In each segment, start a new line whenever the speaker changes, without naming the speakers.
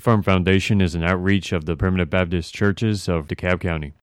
Firm Foundation is an outreach of the Primitive Baptist Churches of DeKalb County.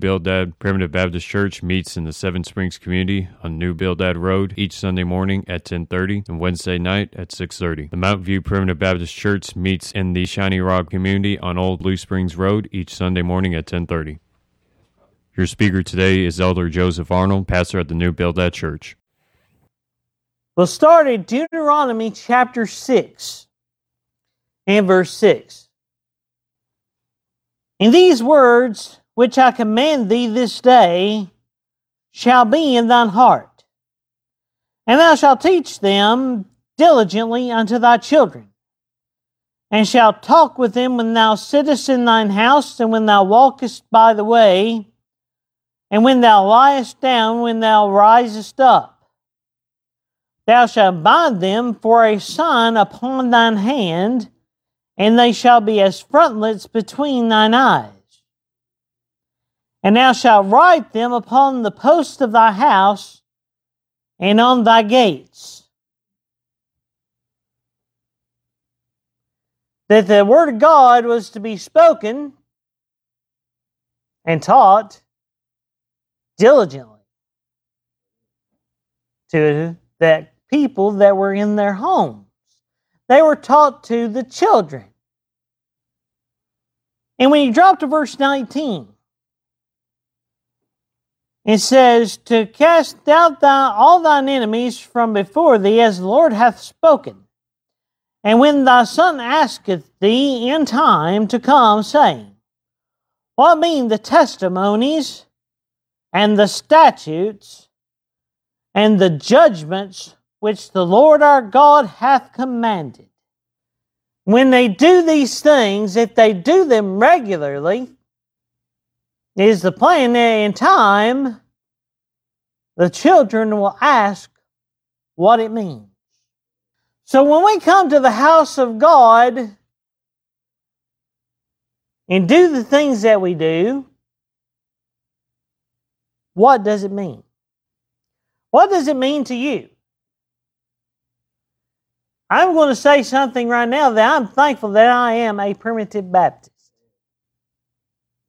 Bildad Primitive Baptist Church meets in the Seven Springs community on New Bildad Road each Sunday morning at 10:30 and Wednesday night at 6:30. The Mount View Primitive Baptist Church meets in the Shiny Rock community on Old Blue Springs Road each Sunday morning at 10:30. Your speaker today is Elder Joseph Arnold, pastor at the New Bildad Church.
We'll start at Deuteronomy chapter 6 and verse 6. In these words which I command thee this day shall be in thine heart, and thou shalt teach them diligently unto thy children, and shalt talk with them when thou sittest in thine house, and when thou walkest by the way, and when thou liest down, when thou risest up. Thou shalt bind them for a sign upon thine hand, and they shall be as frontlets between thine eyes. And thou shalt write them upon the posts of thy house and on thy gates. That the word of God was to be spoken and taught diligently to that people that were in their homes. They were taught to the children. And when you drop to verse 19, it says, To cast out thy, all thine enemies from before thee, as the Lord hath spoken. And when thy son asketh thee in time to come, saying, What mean the testimonies and the statutes and the judgments which the Lord our God hath commanded? When they do these things, if they do them regularly, is the plan that in time the children will ask what it means. So when we come to the house of God and do the things that we do, what does it mean? What does it mean to you? I'm going to say something right now that I'm thankful that I am a primitive Baptist.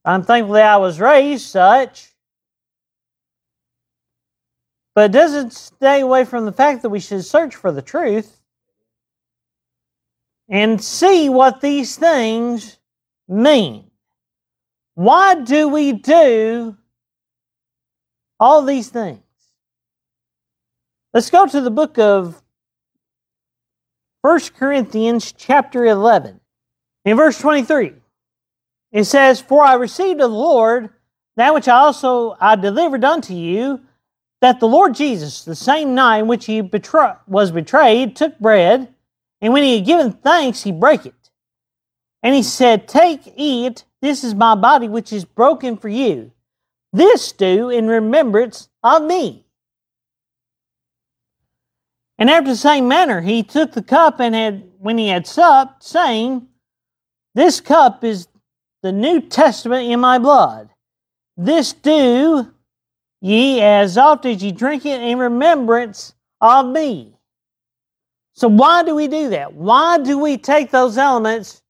I'm thankful that I was raised such. But it doesn't stay away from the fact that we should search for the truth and see what these things mean. Why do we do all these things? Let's go to the book of 1 Corinthians chapter 11. In verse 23, it says, For I received of the Lord that which I also I delivered unto you, that the Lord Jesus, the same night in which he betray, was betrayed, took bread, and when he had given thanks, he brake it. And he said, Take, eat, this is my body which is broken for you. This do in remembrance of me. And after the same manner, he took the cup and had, when he had supped, saying, This cup is the New Testament in my blood. This do ye as oft as ye drink it in remembrance of me. So, why do we do that? Why do we take those elements?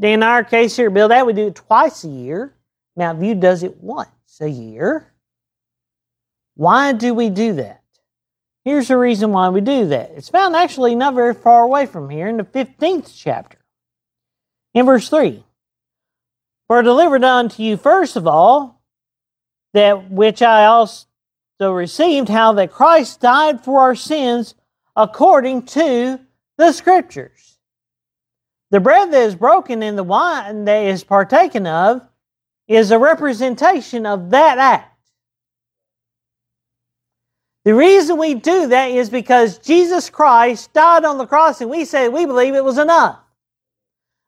In our case here, Bildad we do it twice a year. Mount View does it once a year. Why do we do that? Here's the reason why we do that. It's found actually not very far away from here in the 15th chapter. In verse 3 For delivered unto you first of all that which I also received, how that Christ died for our sins according to the Scriptures. The bread that is broken and the wine that is partaken of is a representation of that act. The reason we do that is because Jesus Christ died on the cross and we say we believe it was enough.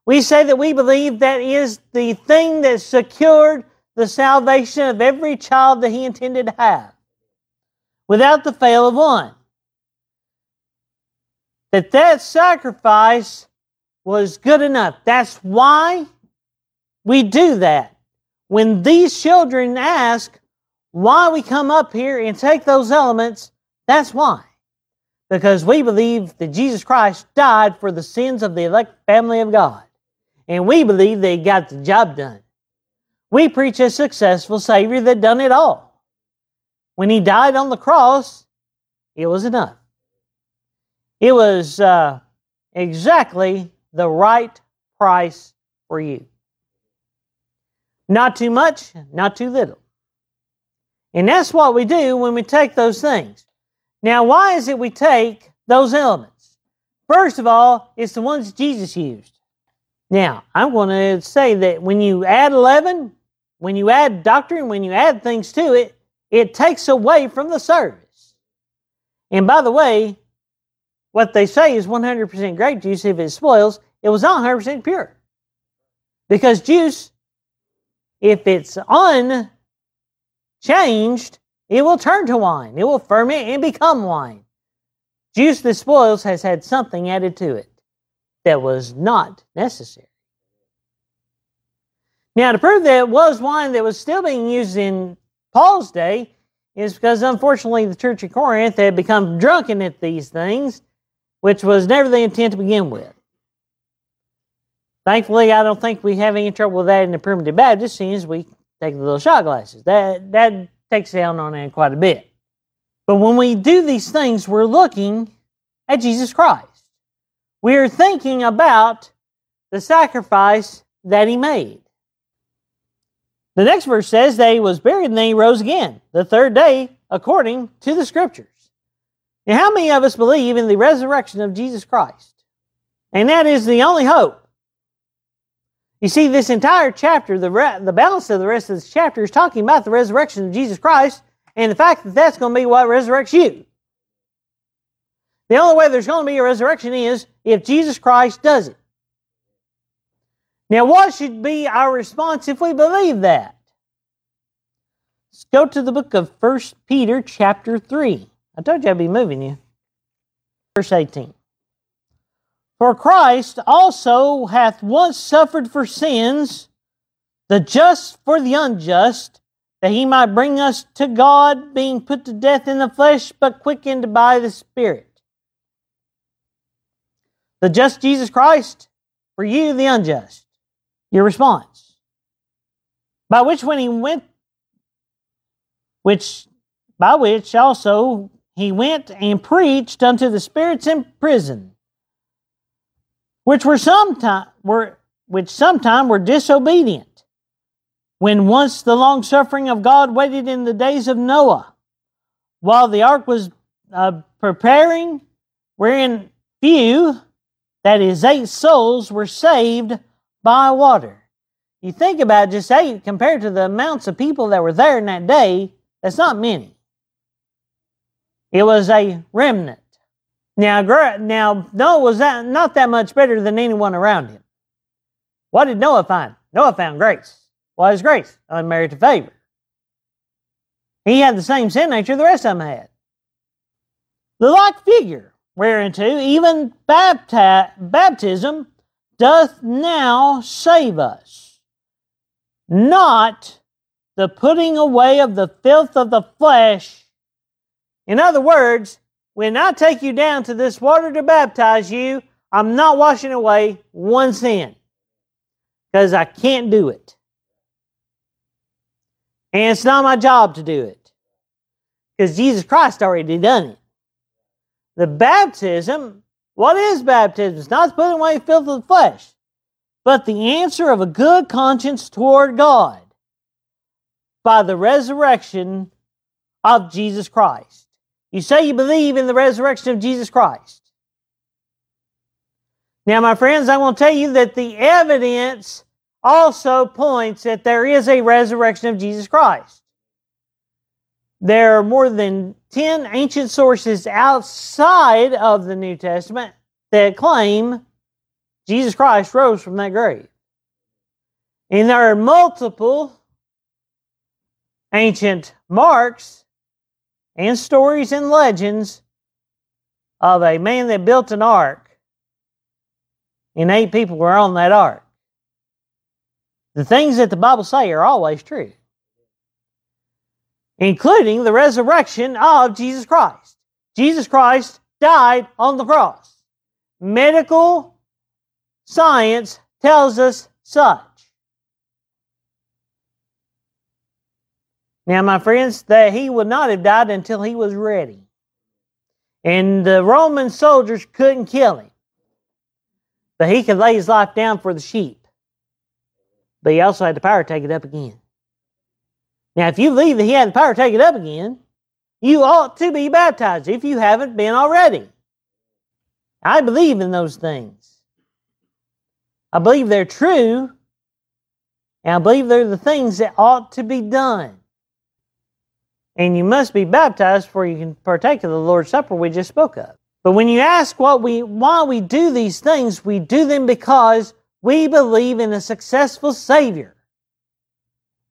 We say that we believe that is the thing that secured the salvation of every child that he intended to have without the fail of one. That that sacrifice was good enough. That's why we do that. When these children ask why we come up here and take those elements, that's why. Because we believe that Jesus Christ died for the sins of the elect family of God. And we believe they got the job done. We preach a successful Savior that done it all. When he died on the cross, it was enough. It was uh, exactly the right price for you. Not too much, not too little. And that's what we do when we take those things. Now, why is it we take those elements? First of all, it's the ones Jesus used. Now, I'm going to say that when you add 11, when you add doctrine, when you add things to it, it takes away from the service. And by the way, what they say is 100% grape juice, if it spoils, it was not 100% pure. Because juice, if it's unchanged, it will turn to wine. It will ferment and become wine. Juice that spoils has had something added to it that was not necessary. Now, to prove that it was wine that was still being used in Paul's day is because unfortunately the church of Corinth had become drunken at these things, which was never the intent to begin with. Thankfully, I don't think we have any trouble with that in the primitive Baptist scenes. We take the little shot glasses. That that takes down on that quite a bit. But when we do these things, we're looking at Jesus Christ. We are thinking about the sacrifice that he made. The next verse says that he was buried and then he rose again the third day according to the scriptures. Now, how many of us believe in the resurrection of Jesus Christ? And that is the only hope. You see, this entire chapter, the, re- the balance of the rest of this chapter is talking about the resurrection of Jesus Christ and the fact that that's going to be what resurrects you. The only way there's going to be a resurrection is if Jesus Christ does it. Now, what should be our response if we believe that? Let's go to the book of 1 Peter, chapter 3. I told you I'd be moving you. Verse 18. For Christ also hath once suffered for sins, the just for the unjust, that he might bring us to God, being put to death in the flesh, but quickened by the Spirit. The just Jesus Christ, for you, the unjust. Your response. By which when he went, which by which also he went and preached unto the spirits in prison, which were sometime were which sometime were disobedient, when once the long suffering of God waited in the days of Noah, while the ark was uh, preparing, wherein few, that is, eight souls, were saved by water. You think about just eight compared to the amounts of people that were there in that day, that's not many. It was a remnant. Now, now Noah was that, not that much better than anyone around him. What did Noah find? Noah found grace. What is grace? Unmerited favor. He had the same sin nature the rest of them had. The like figure, whereunto even bapti- baptism doth now save us, not the putting away of the filth of the flesh in other words, when I take you down to this water to baptize you, I'm not washing away one sin because I can't do it. And it's not my job to do it because Jesus Christ already done it. The baptism, what is baptism? It's not putting away filth of the flesh, but the answer of a good conscience toward God by the resurrection of Jesus Christ. You say you believe in the resurrection of Jesus Christ. Now, my friends, I want to tell you that the evidence also points that there is a resurrection of Jesus Christ. There are more than 10 ancient sources outside of the New Testament that claim Jesus Christ rose from that grave. And there are multiple ancient marks and stories and legends of a man that built an ark, and eight people were on that ark. The things that the Bible say are always true, including the resurrection of Jesus Christ. Jesus Christ died on the cross. Medical science tells us such. Now, my friends, that he would not have died until he was ready. And the Roman soldiers couldn't kill him. But he could lay his life down for the sheep. But he also had the power to take it up again. Now, if you believe that he had the power to take it up again, you ought to be baptized if you haven't been already. I believe in those things. I believe they're true, and I believe they're the things that ought to be done and you must be baptized before you can partake of the Lord's Supper we just spoke of. But when you ask what we, why we do these things, we do them because we believe in a successful Savior,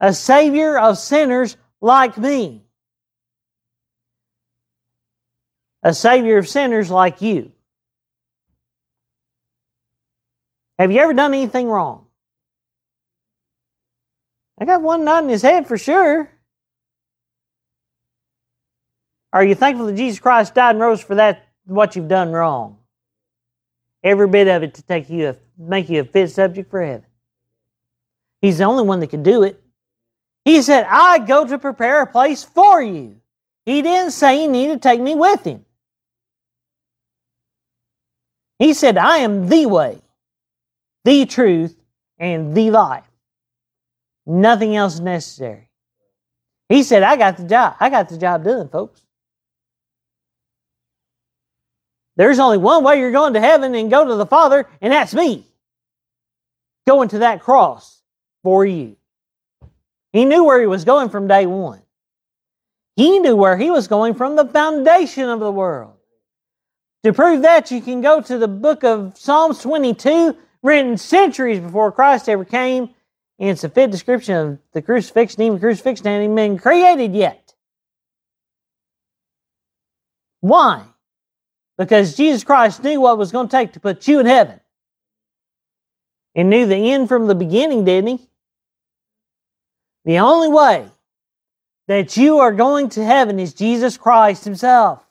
a Savior of sinners like me, a Savior of sinners like you. Have you ever done anything wrong? I got one nod in his head for sure. Are you thankful that Jesus Christ died and rose for that, what you've done wrong? Every bit of it to take you a, make you a fit subject for heaven. He's the only one that can do it. He said, I go to prepare a place for you. He didn't say he needed to take me with him. He said, I am the way, the truth, and the life. Nothing else necessary. He said, I got the job. I got the job done, folks. There's only one way you're going to heaven and go to the Father, and that's me. Going to that cross for you. He knew where he was going from day one. He knew where he was going from the foundation of the world. To prove that, you can go to the book of Psalms 22, written centuries before Christ ever came, and it's a fit description of the crucifixion. Even crucifixion hadn't been created yet. Why? Because Jesus Christ knew what was going to take to put you in heaven. And knew the end from the beginning, didn't he? The only way that you are going to heaven is Jesus Christ Himself.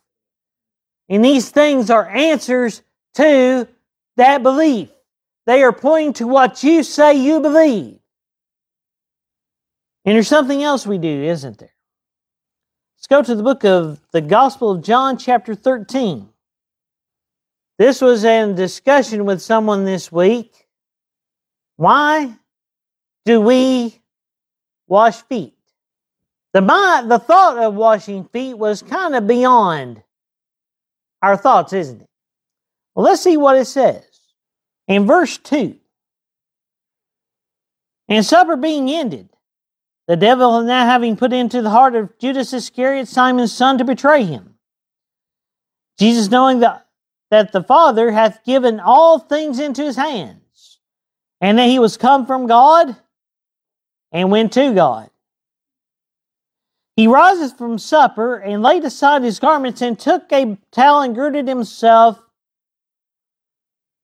And these things are answers to that belief. They are pointing to what you say you believe. And there's something else we do, isn't there? Let's go to the book of the Gospel of John, chapter 13. This was in discussion with someone this week. Why do we wash feet? The, mind, the thought of washing feet was kind of beyond our thoughts, isn't it? Well, let's see what it says. In verse 2 And supper being ended, the devil now having put into the heart of Judas Iscariot, Simon's son, to betray him. Jesus, knowing that, that the Father hath given all things into his hands, and that he was come from God and went to God. He rises from supper and laid aside his garments and took a towel and girded himself.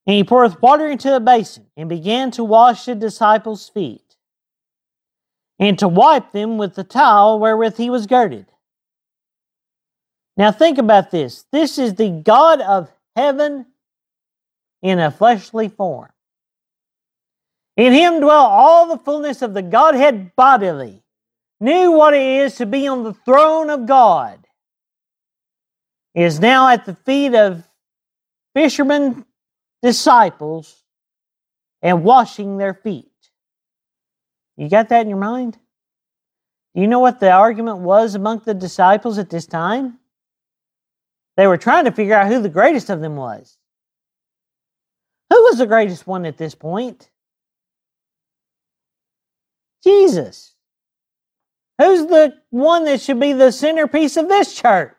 And he poureth water into a basin and began to wash the disciples' feet and to wipe them with the towel wherewith he was girded. Now think about this. This is the God of heaven in a fleshly form. In him dwell all the fullness of the Godhead bodily knew what it is to be on the throne of God, is now at the feet of fishermen disciples and washing their feet. You got that in your mind? Do you know what the argument was among the disciples at this time? They were trying to figure out who the greatest of them was. Who was the greatest one at this point? Jesus. Who's the one that should be the centerpiece of this church?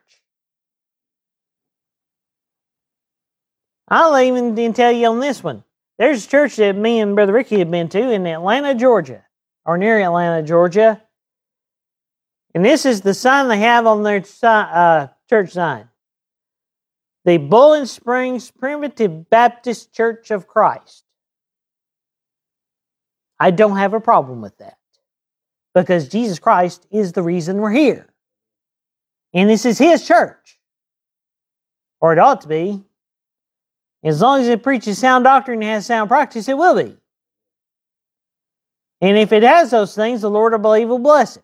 I'll even tell you on this one. There's a church that me and Brother Ricky have been to in Atlanta, Georgia, or near Atlanta, Georgia. And this is the sign they have on their uh, church sign the Bowling Springs Primitive Baptist Church of Christ. I don't have a problem with that because Jesus Christ is the reason we're here. And this is His church, or it ought to be. As long as it preaches sound doctrine and has sound practice, it will be. And if it has those things, the Lord, I believe, will bless it.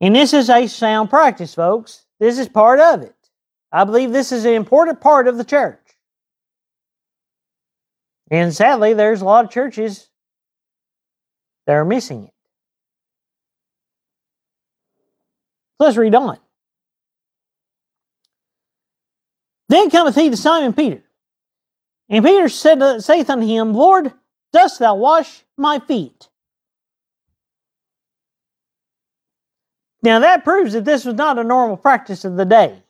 And this is a sound practice, folks. This is part of it. I believe this is an important part of the church. And sadly, there's a lot of churches that are missing it. Let's read on. Then cometh he to Simon Peter. And Peter said, saith unto him, Lord, dost thou wash my feet? Now that proves that this was not a normal practice of the day.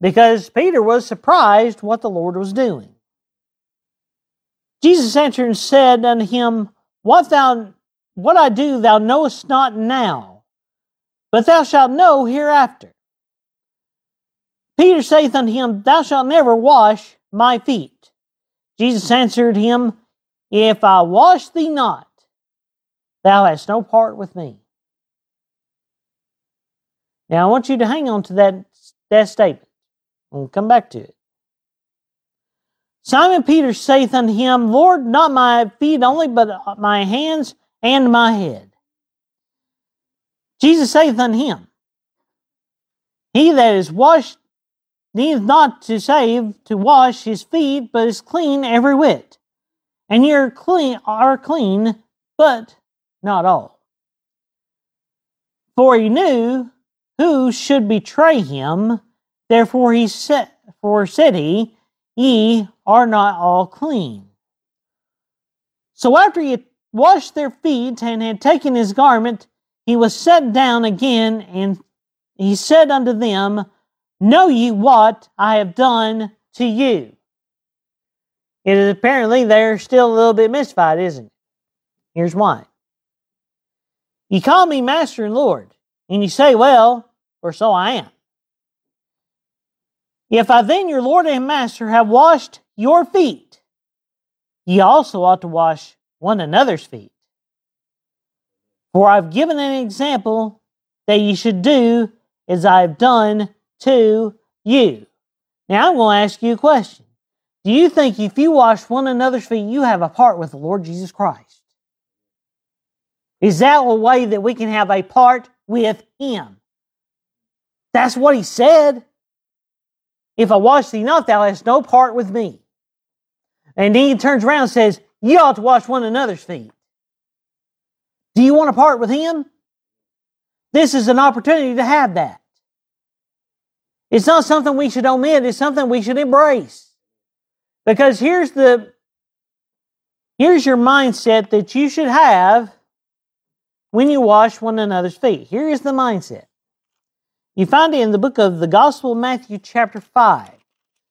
Because Peter was surprised what the Lord was doing. Jesus answered and said unto him, what thou what I do thou knowest not now, but thou shalt know hereafter. Peter saith unto him, Thou shalt never wash my feet. Jesus answered him, If I wash thee not, thou hast no part with me. Now I want you to hang on to that, that statement. We'll come back to it. Simon Peter saith unto him, Lord, not my feet only, but uh, my hands and my head. Jesus saith unto him, He that is washed needeth not to save to wash his feet, but is clean every whit. and you're clean are clean, but not all. For he knew who should betray him, therefore he said for said he, Ye are not all clean. So after he had washed their feet and had taken his garment, he was set down again, and he said unto them, Know ye what I have done to you? It is apparently they're still a little bit mystified, isn't it? Here's why. You call me Master and Lord, and you say, Well, for so I am. If I then, your Lord and Master, have washed your feet, ye also ought to wash one another's feet. For I've given an example that ye should do as I have done to you. Now I'm going to ask you a question. Do you think if you wash one another's feet, you have a part with the Lord Jesus Christ? Is that a way that we can have a part with Him? That's what He said. If I wash thee not, thou hast no part with me. And then he turns around and says, You ought to wash one another's feet. Do you want to part with him? This is an opportunity to have that. It's not something we should omit, it's something we should embrace. Because here's the here's your mindset that you should have when you wash one another's feet. Here is the mindset. You find it in the book of the Gospel of Matthew, chapter 5.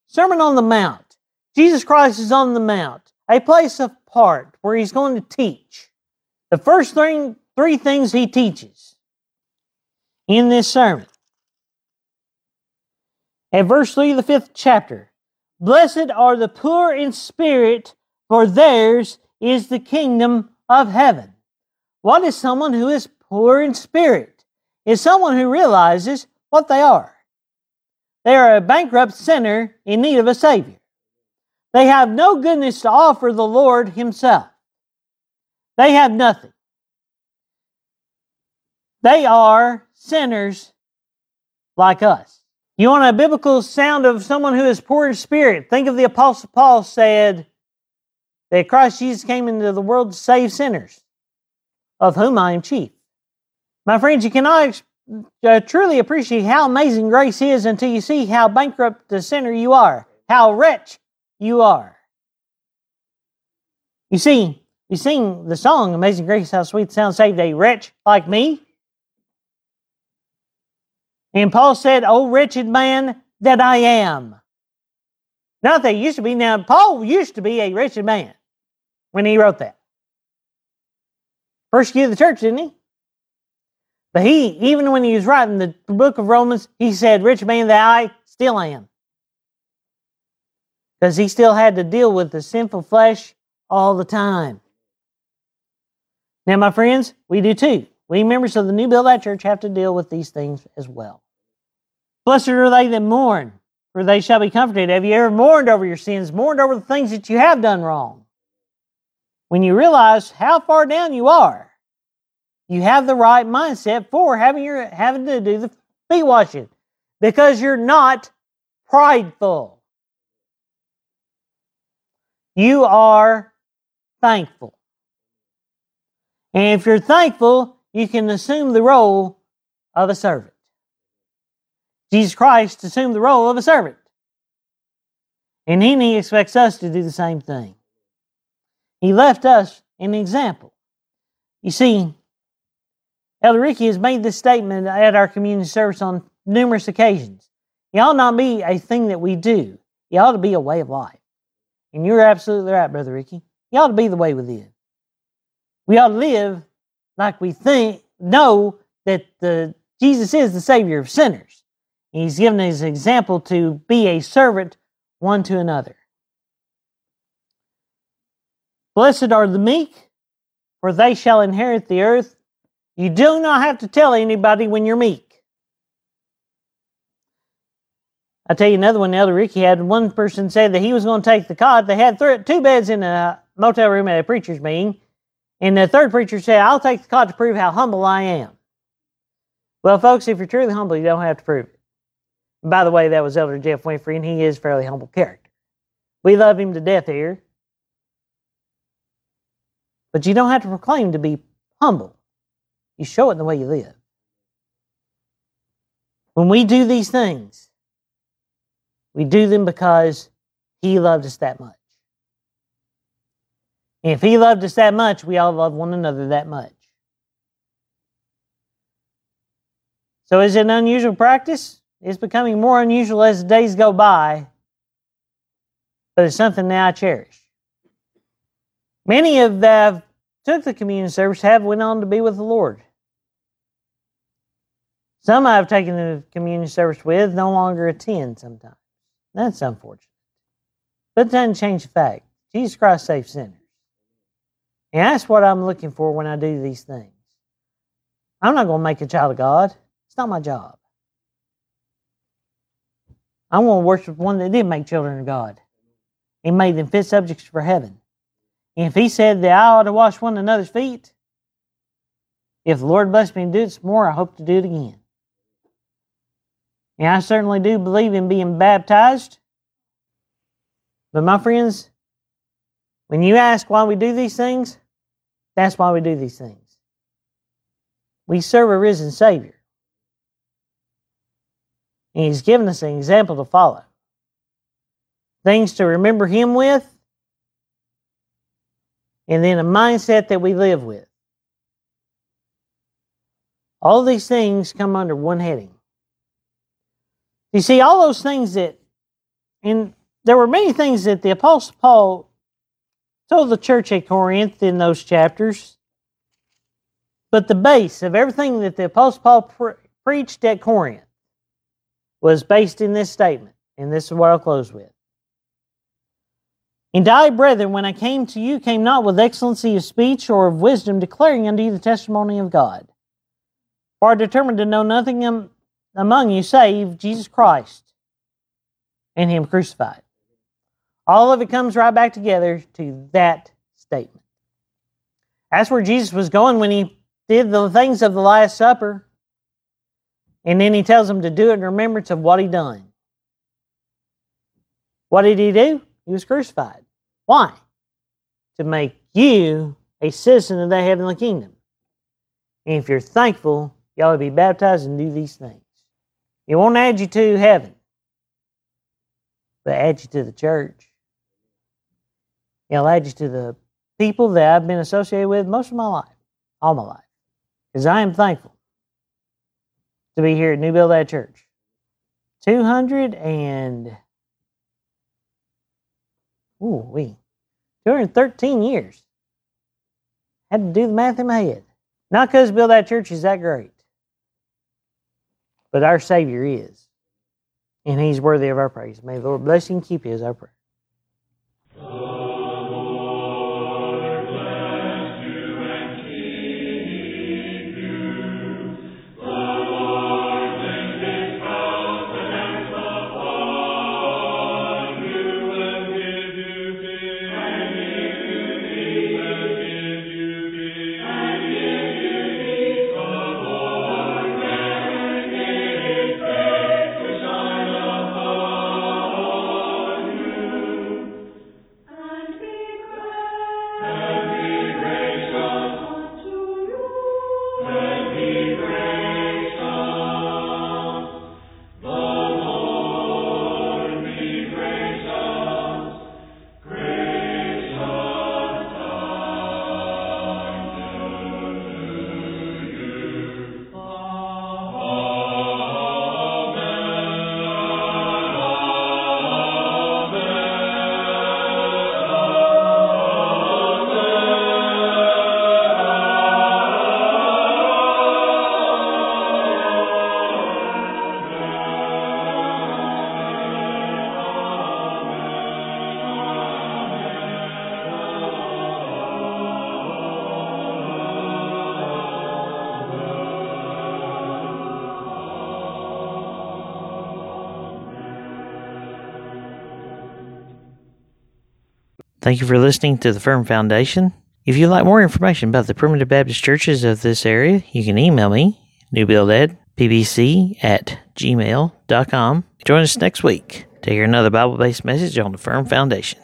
Sermon on the Mount. Jesus Christ is on the Mount, a place apart where he's going to teach. The first thing, three things he teaches in this sermon. At verse 3 of the fifth chapter Blessed are the poor in spirit, for theirs is the kingdom of heaven. What is someone who is poor in spirit? Is someone who realizes what they are. They are a bankrupt sinner in need of a Savior. They have no goodness to offer the Lord Himself. They have nothing. They are sinners like us. You want a biblical sound of someone who is poor in spirit? Think of the Apostle Paul said that Christ Jesus came into the world to save sinners, of whom I am chief. My friends, you cannot uh, truly appreciate how amazing grace is until you see how bankrupt the sinner you are, how wretch you are. You see, you sing the song Amazing Grace, how sweet the sound saved a wretch like me. And Paul said, Oh, wretched man that I am. Not that he used to be. Now, Paul used to be a wretched man when he wrote that. Persecuted the church, didn't he? But he, even when he was writing the book of Romans, he said, Rich man that I still am. Because he still had to deal with the sinful flesh all the time. Now, my friends, we do too. We members of the New Bildad Church have to deal with these things as well. Blessed are they that mourn, for they shall be comforted. Have you ever mourned over your sins, mourned over the things that you have done wrong? When you realize how far down you are, you have the right mindset for having your having to do the feet washing because you're not prideful. You are thankful. And if you're thankful, you can assume the role of a servant. Jesus Christ assumed the role of a servant. And he expects us to do the same thing. He left us an example. You see, Elder Ricky has made this statement at our community service on numerous occasions. It ought not be a thing that we do. It ought to be a way of life. And you're absolutely right, Brother Ricky. It ought to be the way we live. We ought to live like we think, know that the, Jesus is the Savior of sinners. And He's given an example to be a servant one to another. Blessed are the meek, for they shall inherit the earth. You do not have to tell anybody when you're meek. I'll tell you another one. The Elder Ricky had one person said that he was going to take the cot. They had th- two beds in a motel room at a preacher's meeting. And the third preacher said, I'll take the cot to prove how humble I am. Well, folks, if you're truly humble, you don't have to prove it. And by the way, that was Elder Jeff Winfrey, and he is a fairly humble character. We love him to death here. But you don't have to proclaim to be humble. You show it in the way you live. When we do these things, we do them because He loved us that much. And if He loved us that much, we all love one another that much. So is it an unusual practice? It's becoming more unusual as the days go by, but it's something now I cherish. Many of the took the communion service have went on to be with the Lord. Some I've taken the communion service with no longer attend sometimes. That's unfortunate. But it doesn't change the fact Jesus Christ saves sinners. And that's what I'm looking for when I do these things. I'm not going to make a child of God. It's not my job. I want to worship one that did make children of God. He made them fit subjects for heaven. And if he said that I ought to wash one another's feet, if the Lord bless me to do it some more, I hope to do it again. And I certainly do believe in being baptized. But my friends, when you ask why we do these things, that's why we do these things. We serve a risen Savior. And He's given us an example to follow. Things to remember Him with, and then a mindset that we live with. All these things come under one heading. You see, all those things that, and there were many things that the Apostle Paul told the church at Corinth in those chapters, but the base of everything that the Apostle Paul pre- preached at Corinth was based in this statement, and this is what I'll close with. And I, brethren, when I came to you, came not with excellency of speech or of wisdom, declaring unto you the testimony of God. For I determined to know nothing among you save Jesus Christ and Him crucified. All of it comes right back together to that statement. That's where Jesus was going when He did the things of the Last Supper. And then He tells them to do it in remembrance of what He done. What did He do? He was crucified. Why? To make you a citizen of that heavenly kingdom. And if you're thankful, you ought to be baptized and do these things. It won't add you to heaven, but add you to the church. It'll add you to the people that I've been associated with most of my life, all my life. Because I am thankful to be here at New Bildad Church. 200 and Ooh, we. 213 years. Had to do the math in my head. Not because Bildad Church is that great, but our Savior is. And He's worthy of our praise. May the Lord bless and keep you as our prayer. Thank you for listening to the Firm Foundation. If you'd like more information about the Primitive Baptist churches of this area, you can email me, newbuildedpbc at gmail.com. Join us next week to hear another Bible based message on the Firm Foundation.